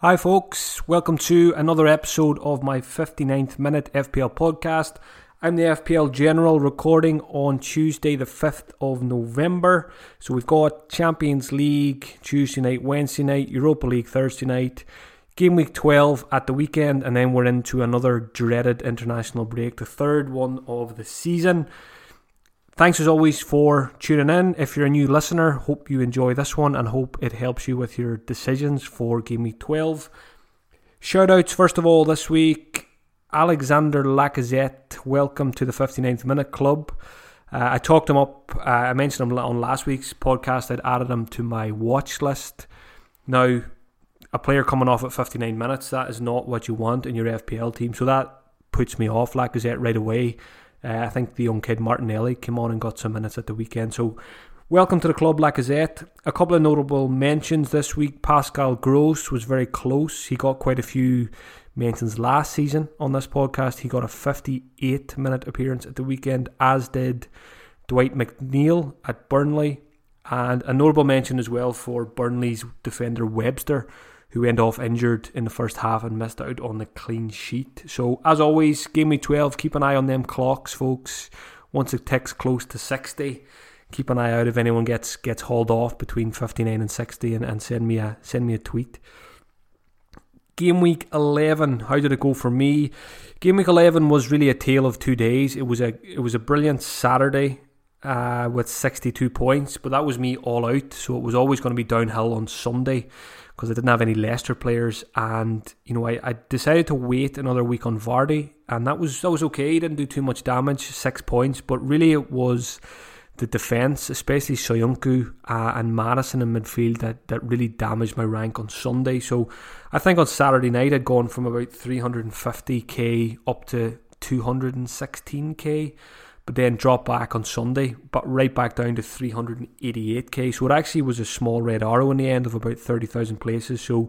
Hi, folks. Welcome to another episode of my 59th minute FPL podcast. I'm the FPL General recording on Tuesday, the 5th of November. So we've got Champions League Tuesday night, Wednesday night, Europa League Thursday night, game week 12 at the weekend, and then we're into another dreaded international break, the third one of the season. Thanks as always for tuning in. If you're a new listener, hope you enjoy this one and hope it helps you with your decisions for Game Week 12. Shout outs, first of all, this week Alexander Lacazette, welcome to the 59th Minute Club. Uh, I talked him up, uh, I mentioned him on last week's podcast, I'd added him to my watch list. Now, a player coming off at 59 minutes, that is not what you want in your FPL team, so that puts me off Lacazette right away. Uh, I think the young kid Martinelli came on and got some minutes at the weekend. So, welcome to the club, Lacazette. A couple of notable mentions this week. Pascal Gross was very close. He got quite a few mentions last season on this podcast. He got a 58 minute appearance at the weekend, as did Dwight McNeil at Burnley. And a notable mention as well for Burnley's defender Webster, who went off injured in the first half and missed out on the clean sheet. So, as always, game week 12, keep an eye on them clocks, folks. Once it ticks close to 60, keep an eye out if anyone gets gets hauled off between 59 and 60 and, and send me a send me a tweet. Game week 11, how did it go for me? Game week 11 was really a tale of two days. It was a it was a brilliant Saturday uh, with 62 points, but that was me all out, so it was always going to be downhill on Sunday because I didn't have any Leicester players, and you know I, I decided to wait another week on Vardy, and that was that was okay. He didn't do too much damage, six points, but really it was the defence, especially Soyuncu uh, and Maddison in midfield, that, that really damaged my rank on Sunday. So I think on Saturday night I'd gone from about 350k up to 216k but then dropped back on Sunday, but right back down to 388k. So it actually was a small red arrow in the end of about 30,000 places. So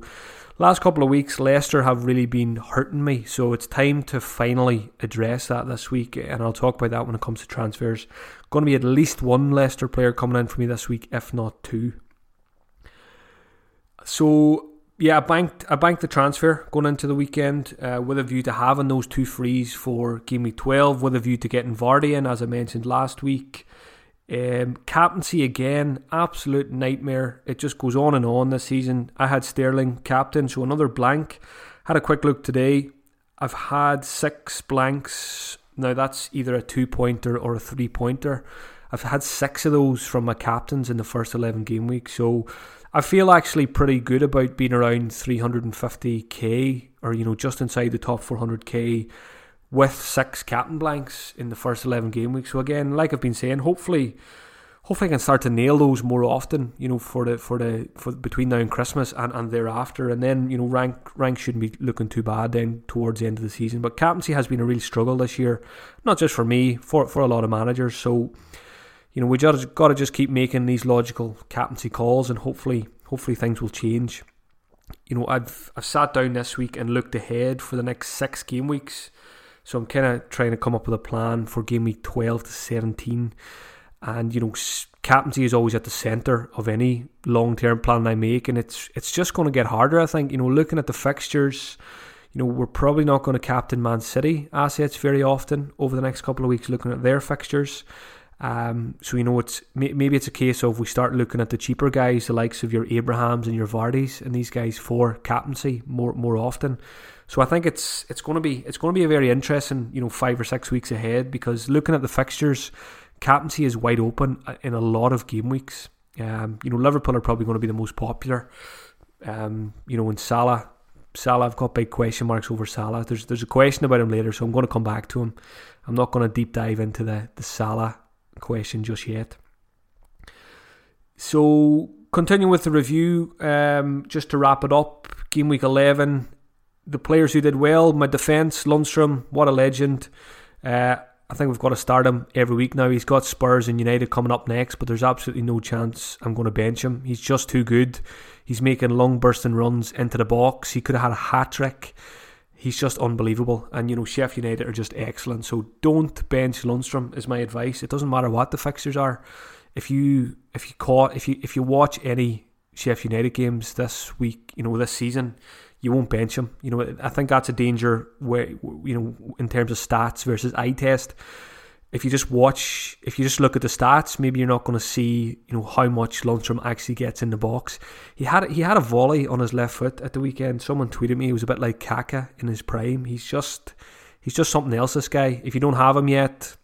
last couple of weeks, Leicester have really been hurting me. So it's time to finally address that this week, and I'll talk about that when it comes to transfers. Going to be at least one Leicester player coming in for me this week, if not two. So yeah, I banked I banked the transfer going into the weekend uh, with a view to having those two frees for game week twelve, with a view to getting Vardy in, as I mentioned last week. Um, captaincy again, absolute nightmare. It just goes on and on this season. I had Sterling captain, so another blank. Had a quick look today. I've had six blanks. Now that's either a two pointer or a three pointer. I've had six of those from my captains in the first eleven game week. So I feel actually pretty good about being around 350k or you know just inside the top 400k with six captain blanks in the first 11 game weeks. So again, like I've been saying, hopefully hopefully I can start to nail those more often, you know, for the for the for between now and Christmas and, and thereafter. And then, you know, rank rank shouldn't be looking too bad then towards the end of the season. But captaincy has been a real struggle this year, not just for me, for for a lot of managers. So you know, we just got to just keep making these logical captaincy calls, and hopefully, hopefully things will change. You know, I've I've sat down this week and looked ahead for the next six game weeks, so I'm kind of trying to come up with a plan for game week twelve to seventeen, and you know, captaincy is always at the centre of any long term plan I make, and it's it's just going to get harder. I think you know, looking at the fixtures. You know, we're probably not going to captain Man City assets very often over the next couple of weeks, looking at their fixtures. Um, so you know, it's maybe it's a case of we start looking at the cheaper guys, the likes of your Abrahams and your Vardys, and these guys for captaincy more more often. So I think it's it's going to be it's going to be a very interesting you know five or six weeks ahead because looking at the fixtures, captaincy is wide open uh, in a lot of game weeks. Um, you know, Liverpool are probably going to be the most popular. Um, you know, in Salah, Salah, I've got big question marks over Salah. There's there's a question about him later, so I'm going to come back to him. I'm not going to deep dive into the the Salah question just yet. So, continuing with the review, um, just to wrap it up, game week 11, the players who did well, my defence, Lundstram, what a legend. Uh, I think we've got to start him every week now. He's got Spurs and United coming up next, but there's absolutely no chance I'm going to bench him. He's just too good. He's making long bursting runs into the box. He could have had a hat trick he's just unbelievable. And you know, Sheffield United are just excellent. So don't bench Lundstram is my advice. It doesn't matter what the fixtures are. If you if you caught if you if you watch any Sheffield United games this week, you know, this season, you won't bench him. You know, I think that's a danger where you know in terms of stats versus eye test. If you just watch, if you just look at the stats, maybe you're not going to see you know how much Lundstram actually gets in the box. He had he had a volley on his left foot at the weekend. Someone tweeted me he was a bit like Kaka in his prime. He's just he's just something else. This guy. If you don't have him yet,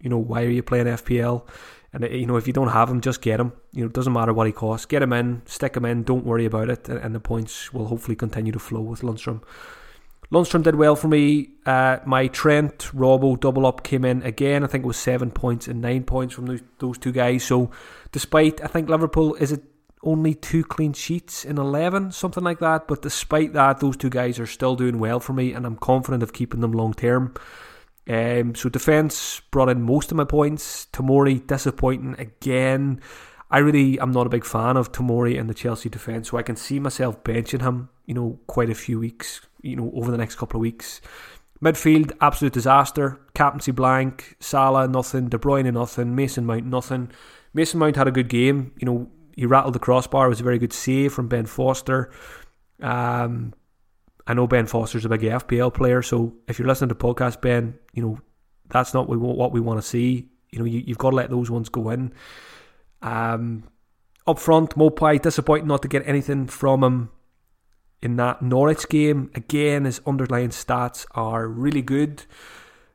you know why are you playing FPL? And uh, you know, if you don't have him, just get him. You know, it doesn't matter what he costs. Get him in, stick him in. Don't worry about it, and the points will hopefully continue to flow with Lundstram. Lundstram did well for me. Uh, my Trent Robbo double up came in again. I think it was seven points and nine points from those, those two guys. So, despite I think Liverpool is it only two clean sheets in eleven, something like that. But despite that, those two guys are still doing well for me, and I'm confident of keeping them long term. Um, so defence brought in most of my points. Tomori disappointing again. I really am not a big fan of Tomori and the Chelsea defence, so I can see myself benching him. You know, quite a few weeks. You know, over the next couple of weeks. Midfield, absolute disaster. Captaincy blank. Salah, nothing. De Bruyne, nothing. Mason Mount, nothing. Mason Mount had a good game. You know, he rattled the crossbar. It was a very good save from Ben Foster. Um, I know Ben Foster's a big FPL player, so if you're listening to podcast, Ben, you know that's not what we want to see. You know, you, have got to let those ones go in. Um, up front, Maupay disappointing not to get anything from him in that Norwich game. Again, his underlying stats are really good.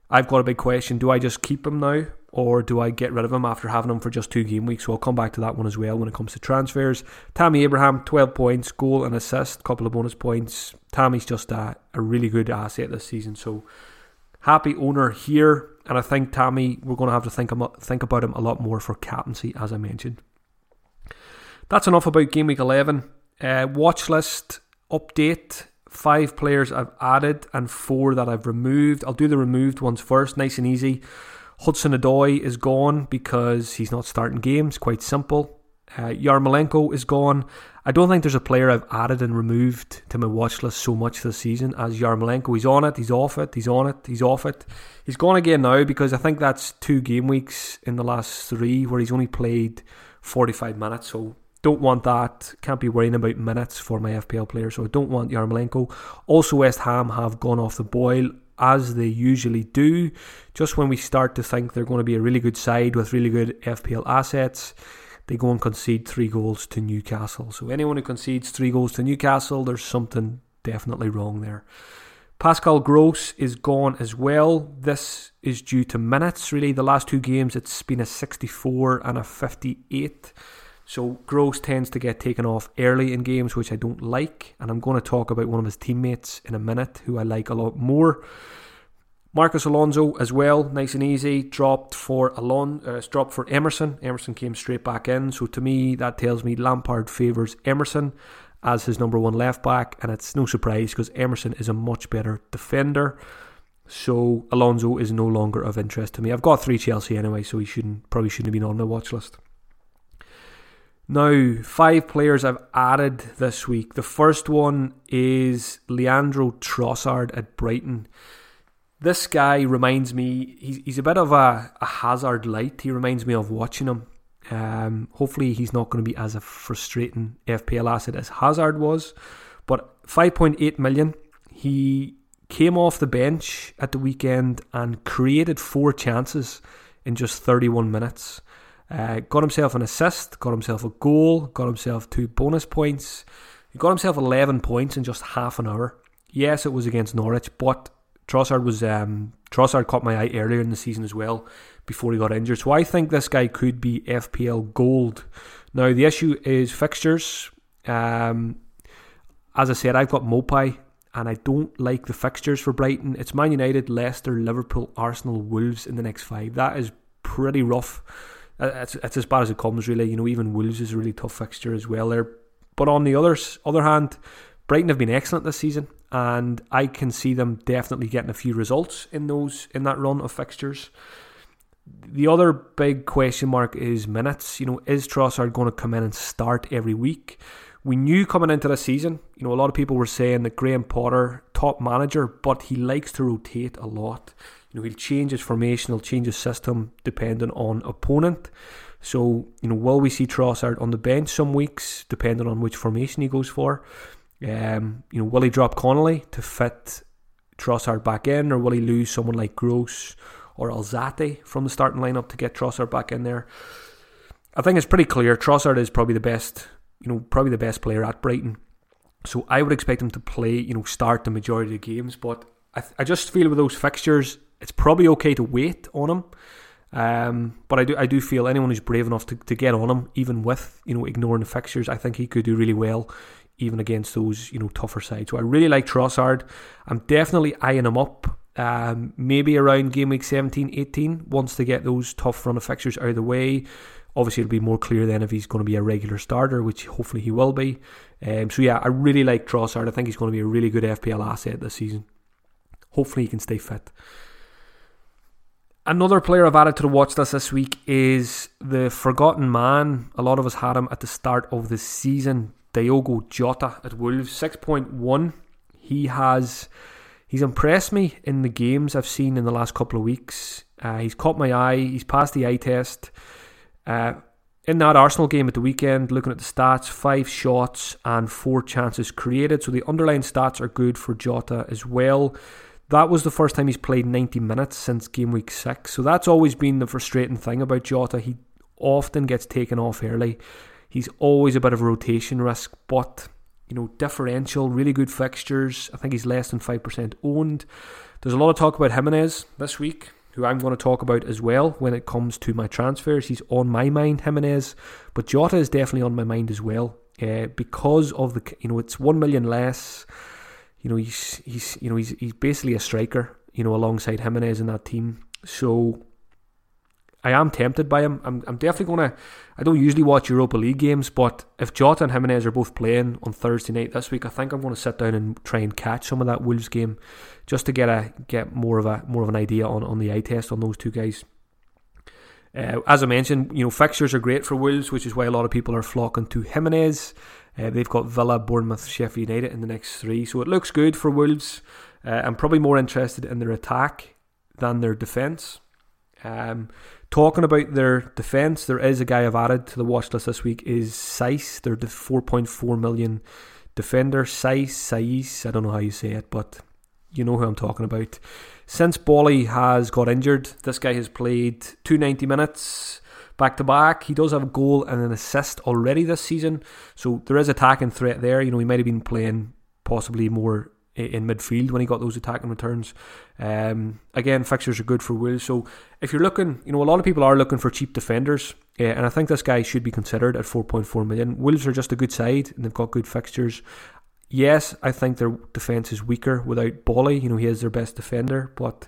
I've got a big question: Do I just keep him now, or do I get rid of him after having him for just two game weeks? So I'll come back to that one as well when it comes to transfers. Tammy Abraham, twelve points, goal and assist, couple of bonus points. Tammy's just a, a really good asset this season. So happy owner here, and I think Tammy, we're going to have to think think about him a lot more for captaincy, as I mentioned. That's enough about game week eleven. Uh, watch list update five players I've added and four that I've removed. I'll do the removed ones first, nice and easy. Hudson Odoi is gone because he's not starting games, quite simple. Uh, Yarmolenko is gone. I don't think there's a player I've added and removed to my watch list so much this season as Yarmolenko. He's on it, he's off it, he's on it, he's off it. He's gone again now because I think that's two game weeks in the last three where he's only played 45 minutes. So don't want that. Can't be worrying about minutes for my FPL player, so I don't want Yarmolenko. Also, West Ham have gone off the boil as they usually do. Just when we start to think they're going to be a really good side with really good FPL assets, they go and concede three goals to Newcastle. So anyone who concedes three goals to Newcastle, there's something definitely wrong there. Pascal Gross is gone as well. This is due to minutes, really. The last two games, it's been a 64 and a 58. So Gross tends to get taken off early in games, which I don't like. And I'm going to talk about one of his teammates in a minute who I like a lot more. Marcos Alonso as well, nice and easy. Dropped for Alon, uh, dropped for Emerson. Emerson came straight back in. So to me, that tells me Lampard favours Emerson as his number one left back, and it's no surprise because Emerson is a much better defender. So Alonso is no longer of interest to me. I've got three Chelsea anyway, so he shouldn't probably shouldn't have been on the watch list. Now, five players I've added this week. The first one is Leandro Trossard at Brighton. This guy reminds me, he's, he's a bit of a, a hazard light. He reminds me of watching him. Um, hopefully, he's not going to be as a frustrating FPL asset as Hazard was. But 5.8 million, he came off the bench at the weekend and created four chances in just 31 minutes. Uh, got himself an assist, got himself a goal, got himself two bonus points. He got himself 11 points in just half an hour. Yes, it was against Norwich, but Trossard was um, Trossard caught my eye earlier in the season as well before he got injured. So I think this guy could be FPL gold. Now the issue is fixtures. Um, as I said, I've got Maupay and I don't like the fixtures for Brighton. It's Man United, Leicester, Liverpool, Arsenal, Wolves in the next five. That is pretty rough it's, it's as bad as it comes, really. You know, even Wolves is a really tough fixture as well there. But on the others, other hand, Brighton have been excellent this season, and I can see them definitely getting a few results in those in that run of fixtures. The other big question mark is minutes. You know, is Trossard going to come in and start every week? We knew coming into the season, you know, a lot of people were saying that Graham Potter, top manager, but he likes to rotate a lot. You know, he'll change his formation, he'll change his system depending on opponent. So, you know, will we see Trossard on the bench some weeks, depending on which formation he goes for? Um, you know, will he drop Connolly to fit Trossard back in, or will he lose someone like Gross or Alzate from the starting lineup to get Trossard back in there? I think it's pretty clear Trossard is probably the best, you know, probably the best player at Brighton. So I would expect him to play, you know, start the majority of the games. But I, I just feel with those fixtures, it's probably okay to wait on him. Um, but I do I do feel anyone who's brave enough to, to get on him, even with you know ignoring the fixtures, I think he could do really well even against those you know tougher sides. So I really like Trossard. I'm definitely eyeing him up. Um, maybe around game week 17, 18, once to get those tough run of fixtures out of the way. Obviously, it'll be more clear then if he's going to be a regular starter, which hopefully he will be. Um, so yeah, I really like Trossard. I think he's going to be a really good FPL asset this season. Hopefully, he can stay fit. Another player I've added to the watch list this week is the forgotten man. A lot of us had him at the start of the season, Diogo Jota at Wolves, 6.1. He has he's impressed me in the games I've seen in the last couple of weeks. Uh, he's caught my eye. He's passed the eye test. Uh, in that Arsenal game at the weekend, looking at the stats, five shots and four chances created. So the underlying stats are good for Jota as well. That was the first time he's played 90 minutes since game week six. So that's always been the frustrating thing about Jota. He often gets taken off early. He's always a bit of rotation risk, but you know, differential, really good fixtures. I think he's less than 5% owned. There's a lot of talk about Jimenez this week, who I'm going to talk about as well when it comes to my transfers. He's on my mind, Jimenez, but Jota is definitely on my mind as well uh, because of the, you know, it's 1 million less. You know, he's, he's, you know, he's, he's basically a striker, you know, alongside Jimenez in that team. So I am tempted by him. I'm, I'm definitely to. I don't usually watch Europa League games, but if Jota and Jimenez are both playing on Thursday night this week, I think I'm to sit down and try and catch some of that Wolves game, just to get a get more of a more of an idea on, on the eye test on those two guys. Uh, as I mentioned, you know fixtures are great for Wolves, which is why a lot of people are flocking to Jimenez. Uh, they've got Villa, Bournemouth, Sheffield United in the next three, so it looks good for Wolves. Uh, I'm probably more interested in their attack than their defence. Um, Talking about their defence, there is a guy I've added to the watch list this week is. They're the 4.4 million defender. Saiss, Saiss, I don't know how you say it, but you know who I'm talking about. Since Boly has got injured, this guy has played 290 minutes back to back. He does have a goal and an assist already this season, so there is attacking threat there. You know, he might have been playing possibly more in midfield when he got those attacking returns. Um, again, fixtures are good for Wolves. So if you're looking, you know, a lot of people are looking for cheap defenders, uh, and I think this guy should be considered at 4.4 million. Wolves are just a good side, and they've got good fixtures. Yes, I think their defence is weaker without Boly. You know, he is their best defender, but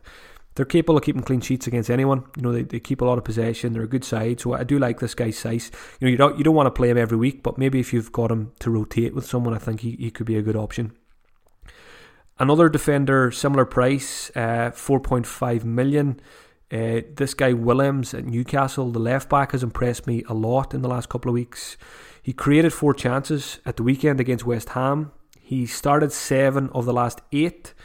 they're capable of keeping clean sheets against anyone. You know, they, they keep a lot of possession. They're a good side. So I do like this guy's size. You know, you don't you don't want to play him every week, but maybe if you've got him to rotate with someone, I think he, he could be a good option. Another defender, similar price, uh, 4.5 million. Uh, this guy Willems at Newcastle, the left back, has impressed me a lot in the last couple of weeks. He created four chances at the weekend against West Ham. He started seven of the last eight.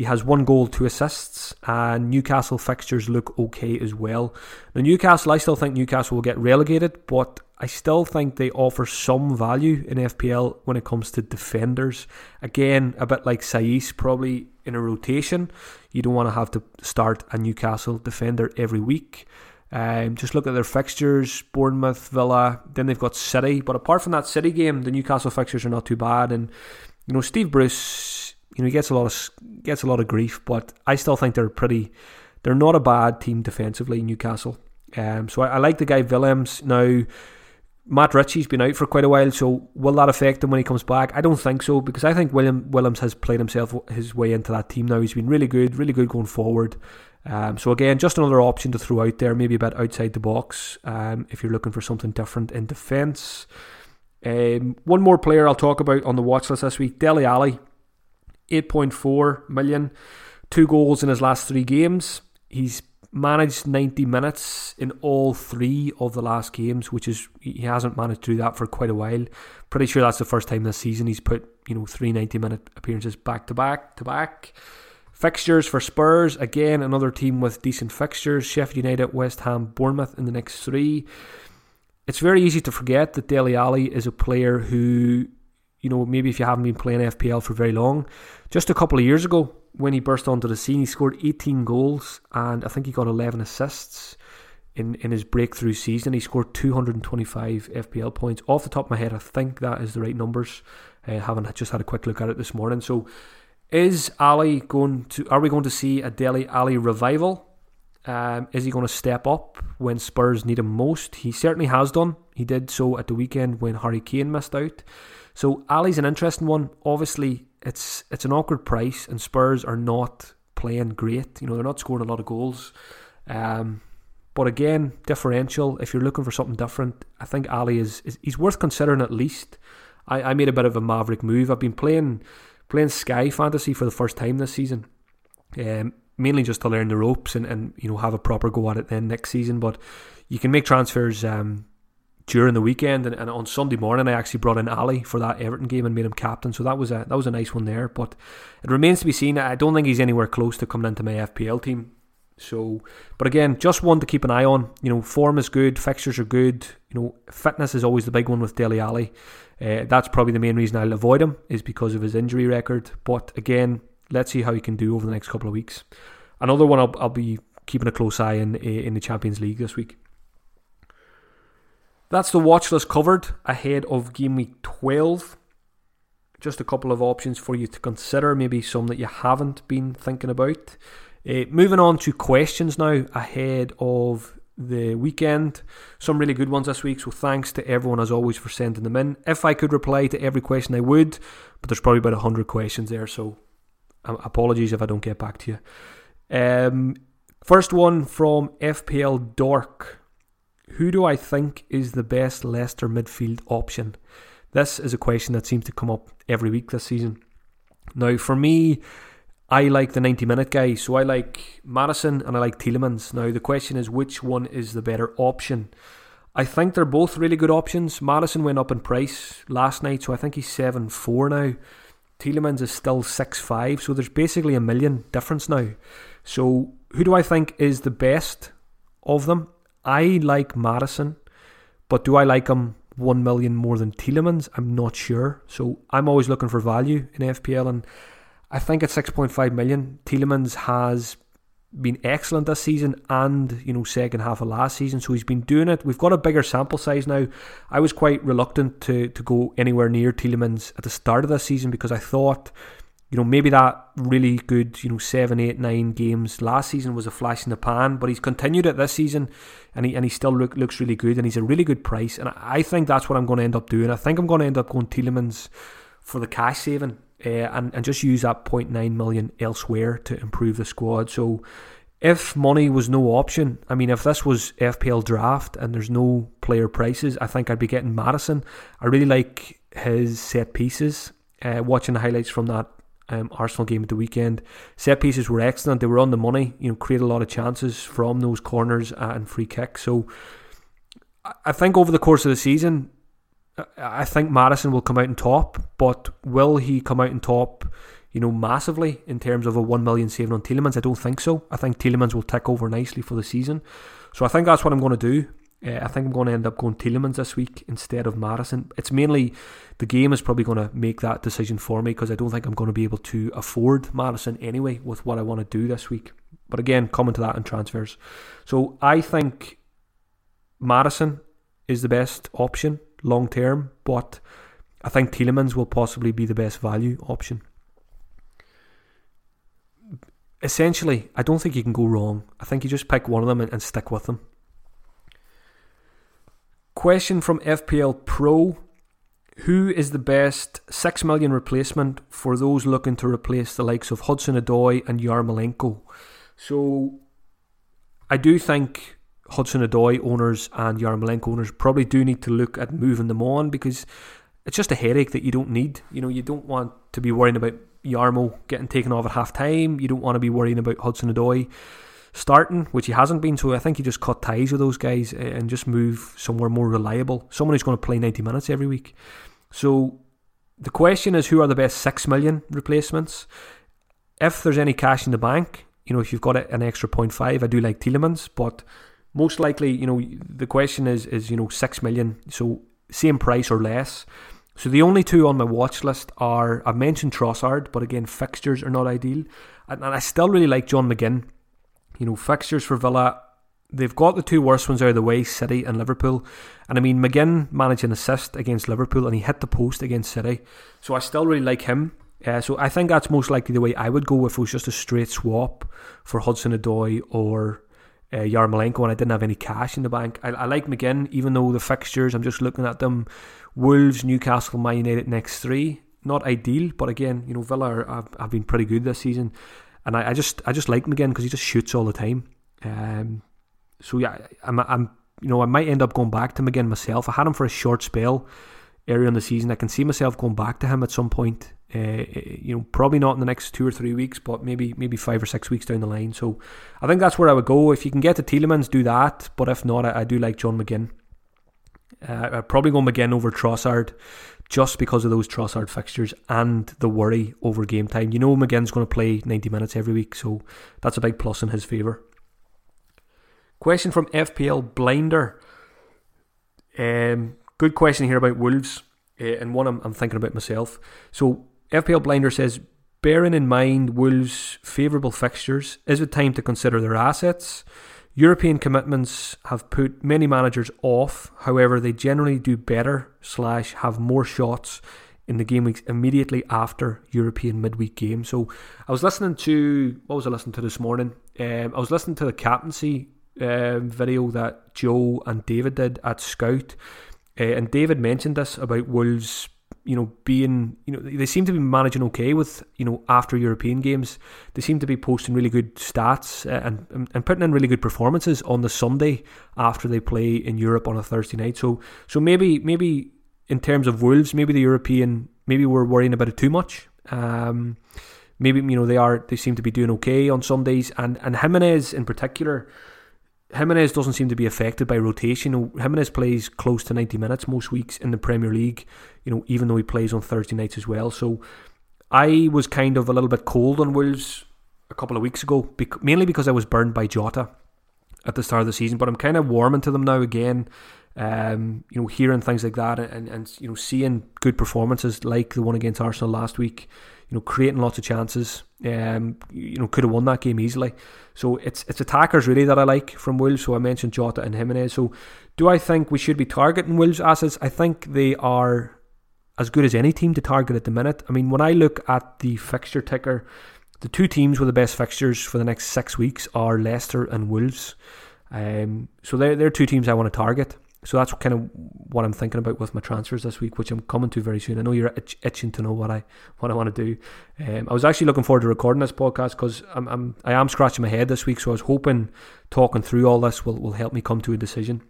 He has one goal, two assists, and Newcastle fixtures look okay as well. Now, Newcastle, I still think Newcastle will get relegated, but I still think they offer some value in FPL when it comes to defenders. Again, a bit like Saiss, probably in a rotation. You don't want to have to start a Newcastle defender every week. Um, just look at their fixtures: Bournemouth, Villa. Then they've got City. But apart from that City game, the Newcastle fixtures are not too bad. And you know, Steve Bruce, you know, he gets a lot of gets a lot of grief, but I still think they're pretty. They're not a bad team defensively, Newcastle. Um, so I, I like the guy Willems. now. Matt Ritchie's been out for quite a while, so will that affect him when he comes back? I don't think so because I think William Williams has played himself his way into that team now. He's been really good, really good going forward. Um, so again, just another option to throw out there, maybe a bit outside the box um, if you're looking for something different in defence. Um, one more player I'll talk about on the watch list this week, Dele Alli, 8.4 million, two goals in his last three games. He's managed 90 minutes in all three of the last games, which is he hasn't managed to do that for quite a while. Pretty sure that's the first time this season he's put you know three 90 minute appearances back to back to back. Fixtures for Spurs again, another team with decent fixtures: Sheffield United, West Ham, Bournemouth in the next three. it's very easy to forget that Dele Alli is a player who, you know, maybe if you haven't been playing FPL for very long, just a couple of years ago when he burst onto the scene, he scored 18 goals and I think he got 11 assists in, in his breakthrough season. He scored 225 FPL points. Off the top of my head, I think that is the right numbers. I uh, haven't just had a quick look at it this morning. So, is Alli going to? Are we going to see a Dele Alli revival? Um, is he going to step up when Spurs need him most? He certainly has done. He did so at the weekend when Harry Kane missed out. So Alli's an interesting one. Obviously, it's it's an awkward price, and Spurs are not playing great. You know, they're not scoring a lot of goals. Um, but again, differential. If you're looking for something different, I think Alli is, is he's worth considering at least. I, I made a bit of a maverick move. I've been playing playing Sky Fantasy for the first time this season. Um, mainly just to learn the ropes and, and you know have a proper go at it then next season. But you can make transfers um, during the weekend, and, and, on Sunday morning I actually brought in Alli for that Everton game and made him captain. So that was a that was a nice one there. But it remains to be seen. I don't think he's anywhere close to coming into my FPL team. So, but again, just one to keep an eye on. You know, form is good, fixtures are good. You know, fitness is always the big one with Dele Alli. Uh, that's probably the main reason I'll avoid him is because of his injury record. But again, let's see how he can do over the next couple of weeks. Another one I'll, I'll be keeping a close eye in in the Champions League this week. That's the watch list covered ahead of game week 12. Just a couple of options for you to consider, maybe some that you haven't been thinking about. Uh, moving on to questions now ahead of the weekend. Some really good ones this week, so thanks to everyone as always for sending them in. If I could reply to every question, I would, but there's probably about 100 questions there, so um, apologies if I don't get back to you. Um, first one from FPL Dork. Who do I think is the best Leicester midfield option? This is a question that seems to come up every week this season. Now, for me, I like the 90 minute guy, so I like Maddison and I like Tielemans. Now, the question is which one is the better option? I think they're both really good options. Maddison went up in price last night, so I think he's 7 4 now. Tielemans is still six five, so there's basically a million difference now. So who do I think is the best of them? I like Maddison, but do I like him one million more than Tielemans? I'm not sure. So I'm always looking for value in FPL, and I think at 6.5 million, Tielemans has been excellent this season and you know second half of last season so he's been doing it we've got a bigger sample size now I was quite reluctant to to go anywhere near Tielemans at the start of this season because I thought you know maybe that really good you know seven eight nine games last season was a flash in the pan but he's continued it this season and he and he still look, looks really good and he's a really good price and I think that's what I'm going to end up doing I think I'm going to end up going Tielemans for the cash saving uh, and, and just use that 0.9 million elsewhere to improve the squad. So if money was no option, I mean, if this was FPL draft and there's no player prices, I think I'd be getting Maddison. I really like his set pieces. Uh, watching the highlights from that um, Arsenal game at the weekend, set pieces were excellent. They were on the money. You know, create a lot of chances from those corners and free kicks. So I think over the course of the season, I think Maddison will come out on top, but will he come out on top, you know, massively in terms of a 1 million saving on Tielemans. I don't think so. I think Tielemans will tick over nicely for the season. So I think that's what I'm going to do. Uh, I think I'm going to end up going Tielemans this week instead of Maddison. It's mainly the game is probably going to make that decision for me because I don't think I'm going to be able to afford Maddison anyway with what I want to do this week. But again, coming to that in transfers. So I think Maddison is the best option long term, but I think Tielemans will possibly be the best value option. Essentially, I don't think you can go wrong. I think you just pick one of them and, and stick with them. Question from FPL Pro Who is the best 6 million replacement for those looking to replace the likes of Hudson Odoi and Yarmolenko? So, I do think Hudson Odoi owners and Yarmolenko owners probably do need to look at moving them on because it's just a headache that you don't need. You know, you don't want to be worrying about Yarmo getting taken off at half time. You don't want to be worrying about Hudson Odoi starting, which he hasn't been. So I think he just cut ties with those guys eh, and just move somewhere more reliable. Someone who's going to play 90 minutes every week. So the question is who are the best 6 million replacements? If there's any cash in the bank, you know, if you've got an extra 0.5, I do like Tielemans, but most likely, you know, the question is is you know six million, so same price or less. So the only two on my watch list are I've mentioned Trossard, but again fixtures are not ideal, and, and I still really like John McGinn. You know, fixtures for Villa they've got the two worst ones out of the way, City and Liverpool. And I mean, McGinn managed an assist against Liverpool and he hit the post against City. So I still really like him. Uh, so I think that's most likely the way I would go if it was just a straight swap for Hudson Odoi or uh, Yarmolenko and I didn't have any cash in the bank. I, I like McGinn, even though the fixtures, I'm just looking at them Wolves, Newcastle, Man United next three. Not ideal, but again, you know, Villa have, have been pretty good this season. And I, I just I just like McGinn because he just shoots all the time. Um, so yeah, I'm, I'm you know I might end up going back to him again myself. I had him for a short spell earlier in the season. I can see myself going back to him at some point. Uh, you know, probably not in the next two or three weeks, but maybe maybe five or six weeks down the line. So I think that's where I would go. If you can get to Tielemans, do that. But if not, I, I do like John McGinn. Uh, I'd probably go McGinn over Trossard just because of those Trossard fixtures and the worry over game time. You know McGinn's going to play 90 minutes every week, so that's a big plus in his favour. Question from FPL Blinder. Um, good question here about Wolves, uh, and one I'm, I'm thinking about myself. So FPL Blinder says, bearing in mind Wolves' favourable fixtures, is it time to consider their assets? European commitments have put many managers off. However, they generally do better slash have more shots in the game weeks immediately after European midweek games. So I was listening to what was I listening to this morning? Um, I was listening to the captaincy um, video that Joe and David did at Scout, uh, and David mentioned this about Wolves. You know, being you know they seem to be managing okay with you know after European games. They seem to be posting really good stats uh, and, and and putting in really good performances on the Sunday after they play in Europe on a Thursday night. So so maybe maybe in terms of Wolves, maybe the European maybe we're worrying about it too much. Um, maybe you know they are they seem to be doing okay on Sundays, and and Jimenez in particular Jimenez doesn't seem to be affected by rotation. Jimenez plays close to 90 minutes most weeks in the Premier League, you know, even though he plays on Thursday nights as well. So I was kind of a little bit cold on Wolves a couple of weeks ago, mainly because I was burned by Jota at the start of the season, but I'm kind of warming to them now again. Um, you know, hearing things like that and, and you know seeing good performances like the one against Arsenal last week you know, creating lots of chances. Um, you know, could have won that game easily. So it's it's attackers really that I like from Wolves. So I mentioned Jota and Jimenez. So do I think we should be targeting Wolves assets? I think they are as good as any team to target at the minute. I mean, when I look at the fixture ticker, the two teams with the best fixtures for the next six weeks are Leicester and Wolves. Um, so they're, they're two teams I want to target. So that's kind of what I'm thinking about with my transfers this week, which I'm coming to very soon. I know you're itch- itching to know what I what I want to do. Um, I was actually looking forward to recording this podcast because I'm, I'm I am scratching my head this week. So I was hoping talking through all this will, will help me come to a decision.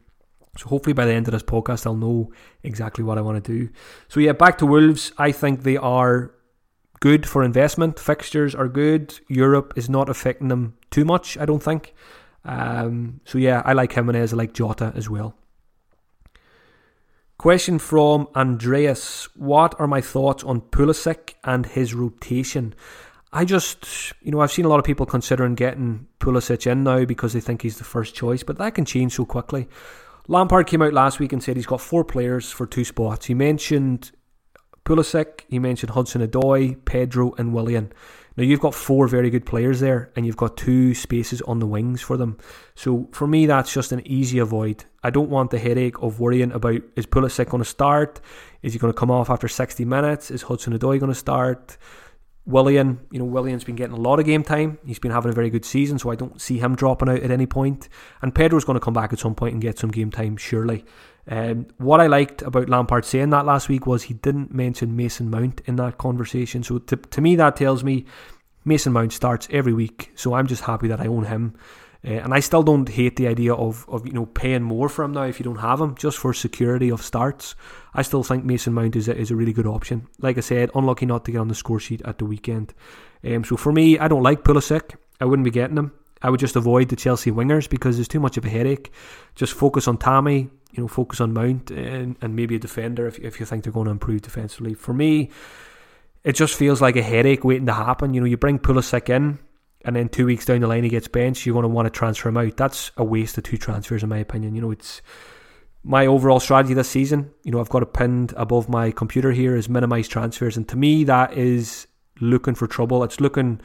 So hopefully by the end of this podcast, I'll know exactly what I want to do. So yeah, back to Wolves. I think they are good for investment. Fixtures are good. Europe is not affecting them too much. I don't think. Um, so yeah, I like Jimenez. I like Jota as well. Question from Andreas What are my thoughts on Pulisic and his rotation? I just, you know, I've seen a lot of people considering getting Pulisic in now because they think he's the first choice, but that can change so quickly. Lampard came out last week and said he's got four players for two spots. He mentioned Pulisic, he mentioned Hudson Odoi, Pedro, and Willian. Now you've got four very good players there, and you've got two spaces on the wings for them. So for me, that's just an easy avoid. I don't want the headache of worrying about is Pulisic going to start? Is he going to come off after 60 minutes? Is Hudson Odoi going to start? Willian, you know, Willian's been getting a lot of game time. He's been having a very good season, so I don't see him dropping out at any point. And Pedro's going to come back at some point and get some game time, surely. Um, what I liked about Lampard saying that last week was he didn't mention Mason Mount in that conversation. So to, to me, that tells me Mason Mount starts every week. So I'm just happy that I own him. Uh, and I still don't hate the idea of, of you know paying more for him now if you don't have him just for security of starts. I still think Mason Mount is a, is a really good option. Like I said, unlucky not to get on the score sheet at the weekend. Um, so for me, I don't like Pulisic. I wouldn't be getting him. I would just avoid the Chelsea wingers because there's too much of a headache. Just focus on Tammy, you know, focus on Mount and, and maybe a defender if, if you think they're going to improve defensively. For me, it just feels like a headache waiting to happen. You know, you bring Pulisic in, and then two weeks down the line he gets benched, you're going to want to transfer him out. That's a waste of two transfers, in my opinion. You know, it's my overall strategy this season. You know, I've got it pinned above my computer here is minimize transfers, and to me, that is looking for trouble. It's looking,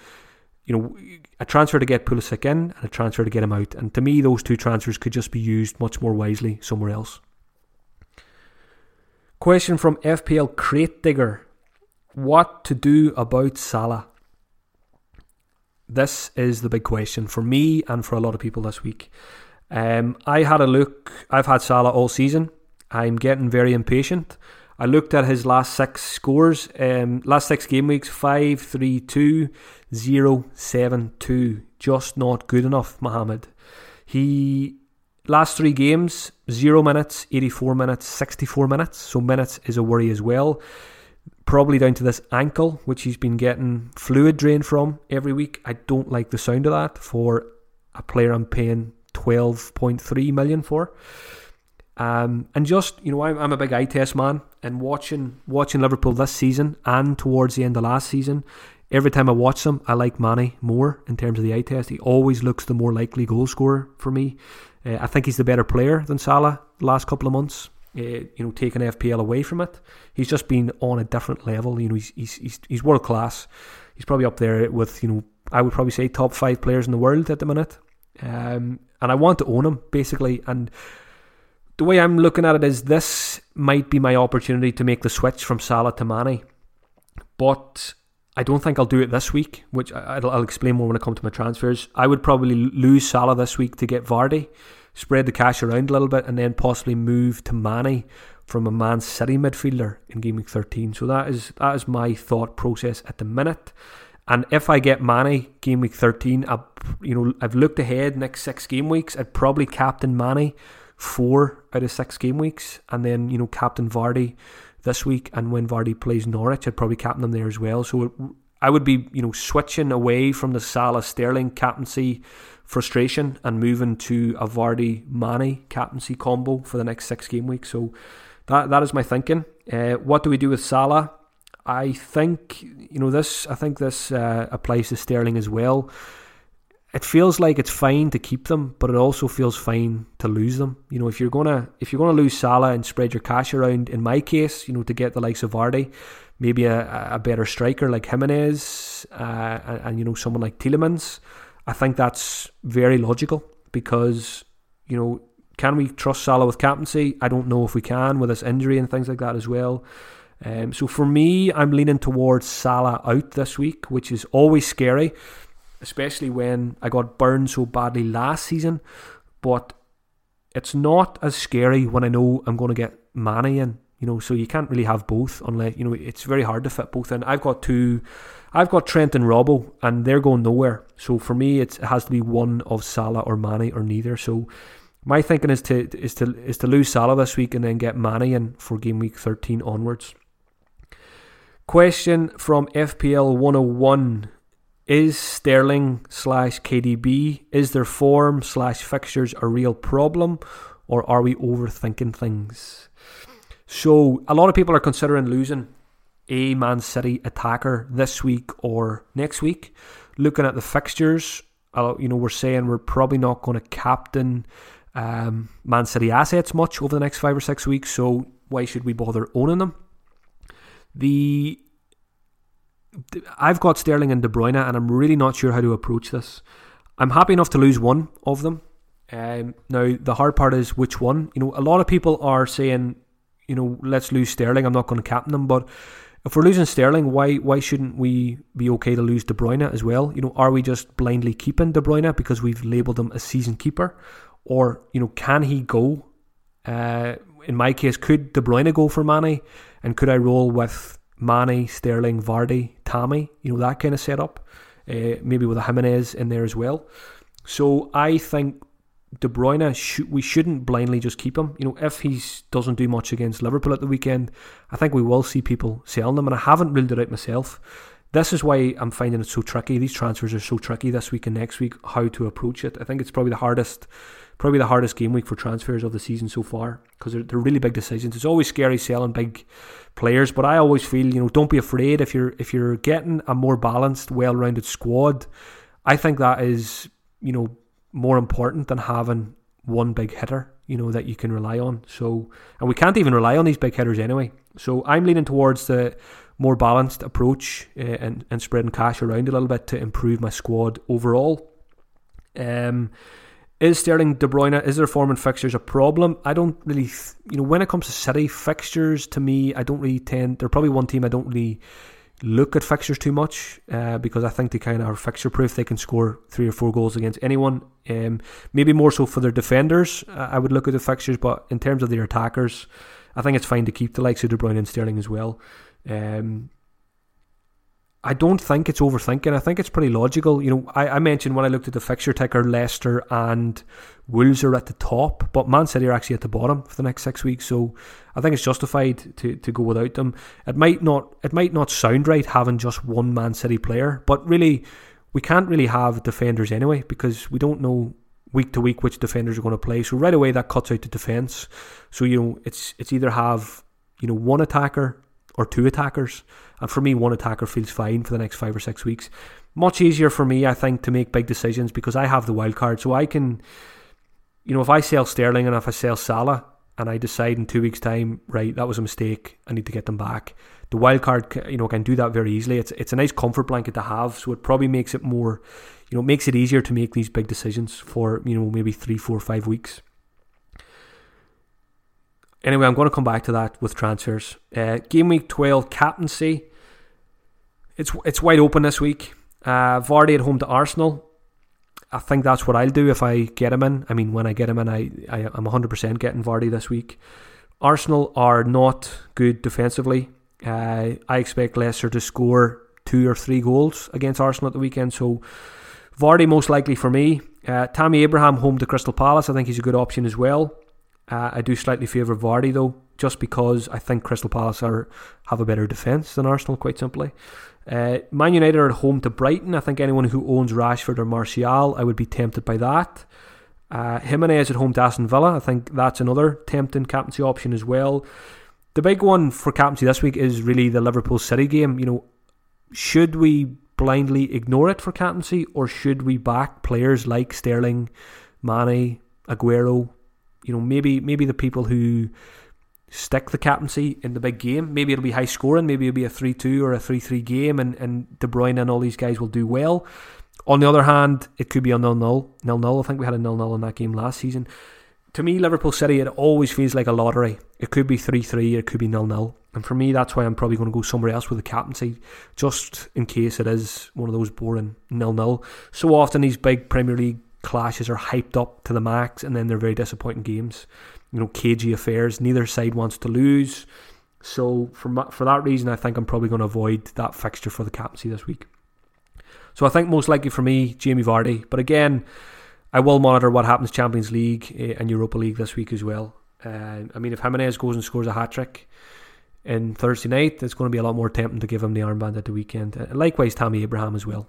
you know, a transfer to get Pulisic in and a transfer to get him out. And to me, those two transfers could just be used much more wisely somewhere else. Question from FPL Crate Digger What to do about Salah? This is the big question for me and for a lot of people this week. Um, I had a look, I've had Salah all season. I'm getting very impatient. I looked at his last six scores, um, last six game weeks 5 3 2 0 7 2. Just not good enough, Mohamed. He, last three games, 0 minutes, 84 minutes, 64 minutes. So minutes is a worry as well. Probably down to this ankle, which he's been getting fluid drained from every week. I don't like the sound of that for a player I'm paying 12.3 million for. Um, and just you know, I'm, I'm a big eye test man, and watching watching Liverpool this season and towards the end of last season, every time I watch them, I like Mane more in terms of the eye test. He always looks the more likely goal scorer for me. Uh, I think he's the better player than Salah the last couple of months. Uh, you know, taking FPL away from it, he's just been on a different level. You know, he's he's he's, he's world class. He's probably up there with you know, I would probably say top five players in the world at the minute. Um, and I want to own him basically. And the way I'm looking at it is this might be my opportunity to make the switch from Salah to Mane, but I don't think I'll do it this week, which I'll, I'll explain more when I come to my transfers. I would probably lose Salah this week to get Vardy, spread the cash around a little bit, and then possibly move to Mane from a Man City midfielder in game week 13. So that is that is my thought process at the minute. And if I get Mane game week 13, I, you know, I've looked ahead next six game weeks. I'd probably captain Mane four out of six game weeks, and then you know captain Vardy this week. And when Vardy plays Norwich, I'd probably captain them there as well. So it, I would be you know switching away from the Salah Sterling captaincy frustration and moving to a Vardy Mane captaincy combo for the next six game weeks. So that that is my thinking. Uh, what do we do with Salah? I think you know this. I think this uh, applies to Sterling as well. It feels like it's fine to keep them, but it also feels fine to lose them. You know, if you're gonna if you're gonna lose Salah and spread your cash around, in my case, you know, to get the likes of Vardy, maybe a, a better striker like Jimenez, uh, and, and you know someone like Tielemans, I think that's very logical because you know can we trust Salah with captaincy? I don't know if we can with this injury and things like that as well. Um, so for me, I'm leaning towards Salah out this week, which is always scary, especially when I got burned so badly last season. But it's not as scary when I know I'm going to get Mane in. You know, so you can't really have both unless you know it's very hard to fit both in. I've got two, I've got Trent and Robbo, and they're going nowhere. So for me, it has to be one of Salah or Mane or neither. So my thinking is to is to is to lose Salah this week and then get Mane in for game week 13 onwards. Question from FPL 101 Is Sterling slash KDB, is their form slash fixtures a real problem or are we overthinking things? So, a lot of people are considering losing a Man City attacker this week or next week. Looking at the fixtures, you know, we're saying we're probably not going to captain um, Man City assets much over the next five or six weeks. So, why should we bother owning them? The I've got Sterling and De Bruyne, and I'm really not sure how to approach this. I'm happy enough to lose one of them. Um, now the hard part is which one. You know, a lot of people are saying, you know, let's lose Sterling. I'm not going to captain them, but if we're losing Sterling, why why shouldn't we be okay to lose De Bruyne as well? You know, are we just blindly keeping De Bruyne because we've labelled him a season keeper, or you know, can he go? Uh, in my case, could De Bruyne go for Mane, and could I roll with Mane, Sterling, Vardy, Tammy, you know, that kind of setup. Uh, maybe with a Jimenez in there as well. So I think De Bruyne, sh- we shouldn't blindly just keep him. You know, if he doesn't do much against Liverpool at the weekend, I think we will see people selling them, and I haven't ruled it out myself. This is why I'm finding it so tricky. These transfers are so tricky this week and next week. How to approach it? I think it's probably the hardest probably the hardest game week for transfers of the season so far because they're, they're really big decisions. It's always scary selling big players, but I always feel you know don't be afraid if you're if you're getting a more balanced, well-rounded squad. I think that is, you know, more important than having one big hitter, you know, that you can rely on. So, and we can't even rely on these big hitters anyway. So I'm leaning towards the more balanced approach uh, and, and spreading cash around a little bit to improve my squad overall. Um, is Sterling De Bruyne, is their form and fixtures a problem? I don't really, you know, when it comes to City fixtures, to me, I don't really tend, they're probably one team I don't really look at fixtures too much uh, because I think they kind of are fixture proof. They can score three or four goals against anyone. Um, maybe more so for their defenders, uh, I would look at the fixtures, but in terms of their attackers, I think it's fine to keep the likes of De Bruyne and Sterling as well. Um, I don't think it's overthinking. I think it's pretty logical. You know, I, I, mentioned when I looked at the fixture ticker, Leicester and Wolves are at the top, but Man City are actually at the bottom for the next six weeks. So I think it's justified to, to go without them. It might not it might not sound right having just one Man City player, but really we can't really have defenders anyway because we don't know week to week which defenders are going to play. So right away that cuts out the defence. So you know it's it's either have you know one attacker or two attackers. And for me, one attacker feels fine for the next five or six weeks. Much easier for me, I think, to make big decisions because I have the wild card. So I can, you know, if I sell Sterling and if I sell Salah and I decide in two weeks' time, right, that was a mistake, I need to get them back. The wild card, you know, can do that very easily. It's it's a nice comfort blanket to have, so it probably makes it more, you know, makes it easier to make these big decisions for you know maybe three, four, five weeks. Anyway, I'm going to come back to that with transfers. Uh, game week 12 captaincy. It's it's wide open this week. Uh, Vardy at home to Arsenal. I think that's what I'll do if I get him in. I mean, when I get him in, I, I am 100% getting Vardy this week. Arsenal are not good defensively. Uh, I expect Leicester to score two or three goals against Arsenal at the weekend. So Vardy most likely for me. Uh, Tammy Abraham home to Crystal Palace. I think he's a good option as well. Uh, I do slightly favour Vardy though, just because I think Crystal Palace are have a better defence than Arsenal, quite simply. Uh, Man United are at home to Brighton. I think anyone who owns Rashford or Martial, I would be tempted by that. Uh, Jimenez at home to Aston Villa. I think that's another tempting captaincy option as well. The big one for captaincy this week is really the Liverpool City game. You know, should we blindly ignore it for captaincy, or should we back players like Sterling, Mane, Aguero, you know, maybe maybe the people who stick the captaincy in the big game, maybe it'll be high scoring, maybe it'll be a 3 2 or a 3 3 game, and, and De Bruyne and all these guys will do well. On the other hand, it could be a nil nil. Nil nil. I think we had a nil nil in that game last season. To me, Liverpool City, it always feels like a lottery. It could be 3 3, it could be nil nil. And for me, that's why I'm probably going to go somewhere else with the captaincy, just in case it is one of those boring nil nil. So often, these big Premier League clashes are hyped up to the max and then they're very disappointing games. You know, cagey affairs. Neither side wants to lose. So for for that reason, I think I'm probably going to avoid that fixture for the captaincy this week. So I think most likely for me, Jamie Vardy. But again, I will monitor what happens Champions League eh, and Europa League this week as well. Uh, I mean, if Jimenez goes and scores a hat trick in Thursday night, it's going to be a lot more tempting to give him the armband at the weekend. Likewise, Tammy Abraham as well.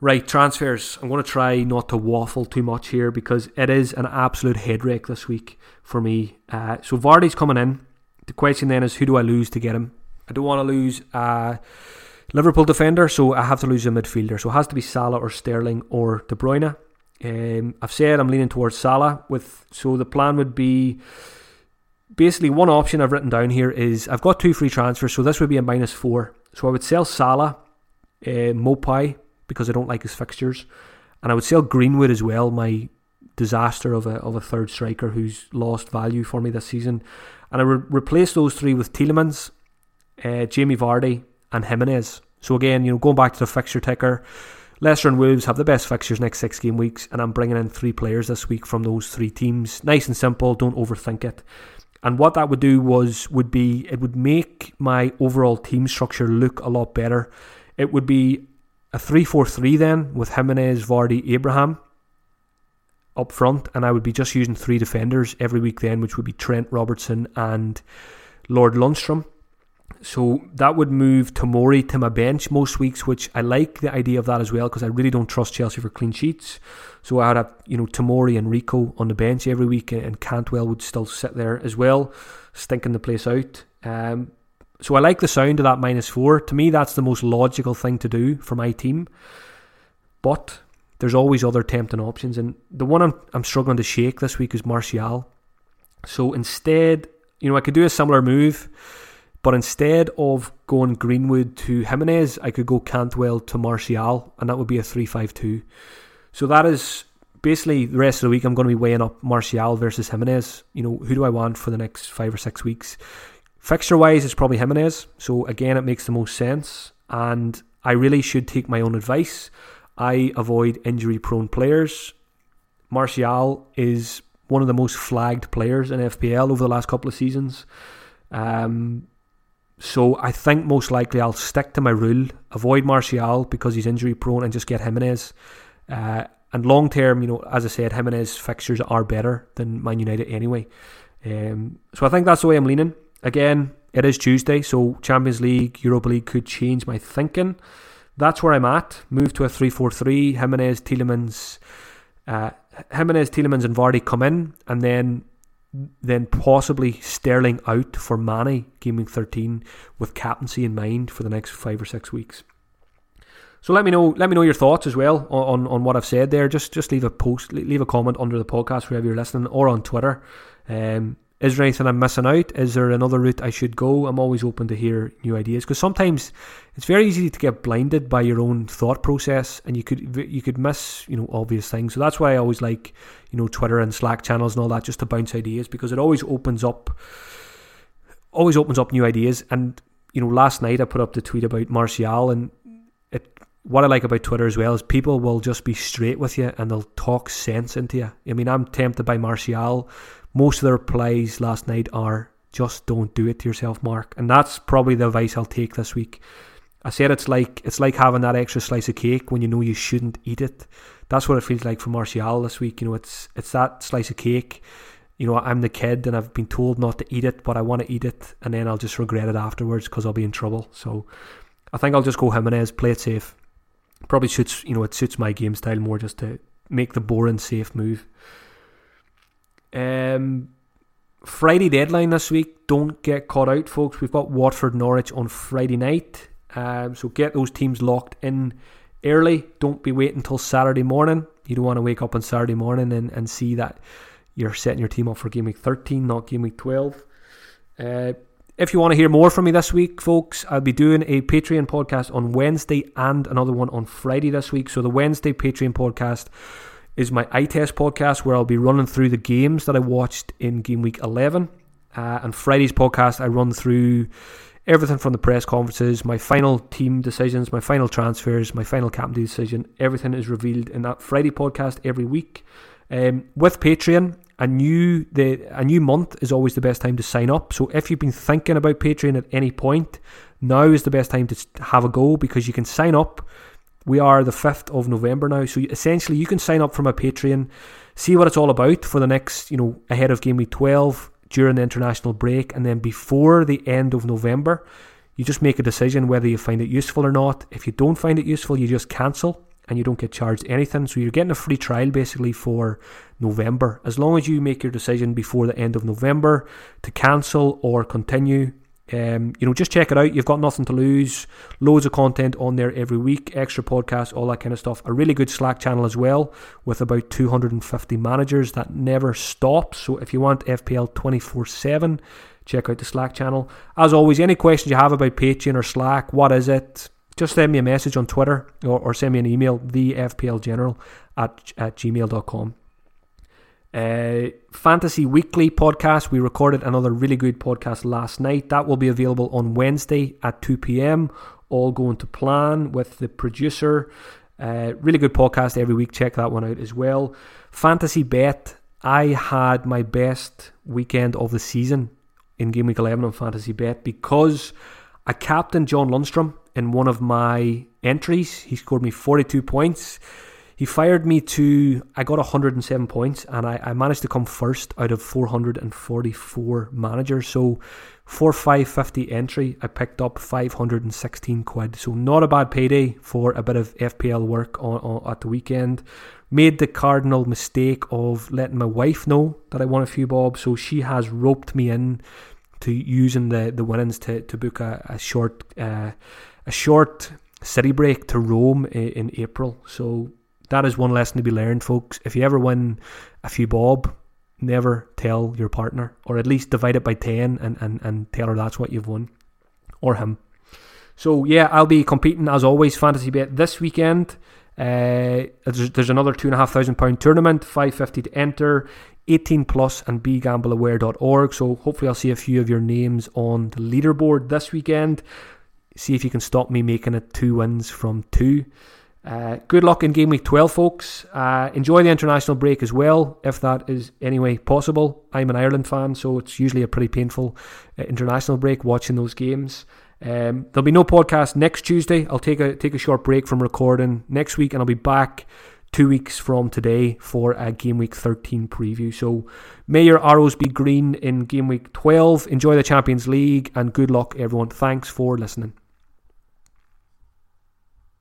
Right, transfers. I'm going to try not to waffle too much here because it is an absolute headache this week for me. Uh, so Vardy's coming in. The question then is, who do I lose to get him? I don't want to lose a Liverpool defender, so I have to lose a midfielder. So it has to be Salah or Sterling or De Bruyne. Um, I've said I'm leaning towards Salah. With so the plan would be basically one option I've written down here is I've got two free transfers, so this would be a minus four. So I would sell Salah, uh, Maupay because I don't like his fixtures. And I would sell Greenwood as well, my disaster of a of a third striker who's lost value for me this season. And I re- replace those three with Tielemans, uh, Jamie Vardy, and Jimenez. So again, you know, going back to the fixture ticker, Leicester and Wolves have the best fixtures next six game weeks, and I'm bringing in three players this week from those three teams. Nice and simple. Don't overthink it. And what that would do was would be it would make my overall team structure look a lot better. It would be a 3 4 3 then with Jimenez, Vardy, Abraham up front, and I would be just using three defenders every week then, which would be Trent Robertson and Lord Lundstram. So that would move Tomori to my bench most weeks, which I like the idea of that as well because I really don't trust Chelsea for clean sheets. So I would have you know Tomori and Rico on the bench every week, and Cantwell would still sit there as well, stinking the place out. Um, So I like the sound of that minus four. To me, that's the most logical thing to do for my team. But there's always other tempting options, and the one I'm I'm struggling to shake this week is Martial. So instead, you know, I could do a similar move, but instead of going Greenwood to Jimenez, I could go Cantwell to Martial, and that would be a three-five-two. So that is basically the rest of the week. I'm going to be weighing up Martial versus Jimenez. You know, who do I want for the next five or six weeks? Fixture wise, it's probably Jimenez. So again, it makes the most sense. And I really should take my own advice. I avoid injury prone players. Martial is one of the most flagged players in FPL over the last couple of seasons. Um, so I think most likely I'll stick to my rule, avoid Martial because he's injury prone, and just get Jimenez. Uh, and long term, you know, as I said, Jimenez fixtures are better than Man United anyway. Um, so I think that's the way I'm leaning. Again, it is Tuesday, so Champions League, Europa League could change my thinking. That's where I'm at. Move to a 3 4 3. Jimenez, Tielemans, uh, Jimenez, Tielemans, and Vardy come in, and then then possibly Sterling out for Mane, gaming 13, with captaincy in mind for the next five or six weeks. So let me know. Let me know your thoughts as well on, on what I've said there. Just just leave a post, leave a comment under the podcast wherever you're listening, or on Twitter. Um, is there anything I'm missing out? Is there another route I should go? I'm always open to hear new ideas because sometimes it's very easy to get blinded by your own thought process, and you could you could miss you know obvious things. So that's why I always like you know Twitter and Slack channels and all that just to bounce ideas because it always opens up always opens up new ideas. And you know, last night I put up the tweet about Martial, and it what I like about Twitter as well is people will just be straight with you and they'll talk sense into you. I mean, I'm tempted by Martial most of the replies last night are just don't do it to yourself, Mark. And that's probably the advice I'll take this week. I said it's like it's like having that extra slice of cake when you know you shouldn't eat it. That's what it feels like for Martial this week. You know, it's it's that slice of cake. You know, I'm the kid and I've been told not to eat it, but I want to eat it, and then I'll just regret it afterwards because I'll be in trouble. So, I think I'll just go Jimenez, play it safe. Probably suits you know it suits my game style more just to make the boring safe move. Um, Friday deadline this week. Don't get caught out, folks. We've got Watford Norwich on Friday night. Um, so get those teams locked in early. Don't be waiting until Saturday morning. You don't want to wake up on Saturday morning and, and see that you're setting your team up for game week 13, not game week 12. Uh, if you want to hear more from me this week, folks, I'll be doing a Patreon podcast on Wednesday and another one on Friday this week. So the Wednesday Patreon podcast is my eye test podcast where I'll be running through the games that I watched in game week 11. Uh, and Friday's podcast, I run through everything from the press conferences, my final team decisions, my final transfers, my final captain decision. Everything is revealed in that Friday podcast every week. Um, with Patreon, a new the a new month is always the best time to sign up. So if you've been thinking about Patreon at any point, now is the best time to have a go because you can sign up we are the 5th of November now. So essentially, you can sign up for my Patreon, see what it's all about for the next, you know, ahead of Game Week 12 during the international break, and then before the end of November, you just make a decision whether you find it useful or not. If you don't find it useful, you just cancel and you don't get charged anything. So you're getting a free trial basically for November. As long as you make your decision before the end of November to cancel or continue, um, you know, just check it out. You've got nothing to lose. Loads of content on there every week, extra podcasts, all that kind of stuff. A really good Slack channel as well, with about 250 managers that never stops. So if you want FPL 24 7, check out the Slack channel. As always, any questions you have about Patreon or Slack, what is it? Just send me a message on Twitter or, or send me an email, thefplgeneral at, at gmail.com. Uh, Fantasy Weekly podcast. We recorded another really good podcast last night. That will be available on Wednesday at 2 p.m. All going to plan with the producer. Uh, really good podcast every week. Check that one out as well. Fantasy Bet. I had my best weekend of the season in Game Week 11 on Fantasy Bet because I captained John Lundstram in one of my entries. He scored me 42 points. He fired me to, I got 107 points and I, I managed to come first out of 444 managers. So for 550 entry, I picked up 516 quid. So not a bad payday for a bit of FPL work on, on, at the weekend. Made the cardinal mistake of letting my wife know that I won a few bob. So she has roped me in to using the, the winnings to, to book a, a short uh, a short city break to Rome in, in April. So that is one lesson to be learned, folks. If you ever win a few bob, never tell your partner, or at least divide it by 10 and, and, and tell her that's what you've won, or him. So, yeah, I'll be competing as always, Fantasy Bet this weekend. Uh, there's, there's another £2,500 tournament, 550 to enter, 18 plus and begambleaware.org. So, hopefully, I'll see a few of your names on the leaderboard this weekend. See if you can stop me making it two wins from two. Uh, good luck in game week 12, folks. Uh, enjoy the international break as well, if that is anyway possible. I'm an Ireland fan, so it's usually a pretty painful uh, international break watching those games. Um, there'll be no podcast next Tuesday. I'll take a take a short break from recording next week, and I'll be back two weeks from today for a game week 13 preview. So may your arrows be green in game week 12. Enjoy the Champions League, and good luck, everyone. Thanks for listening.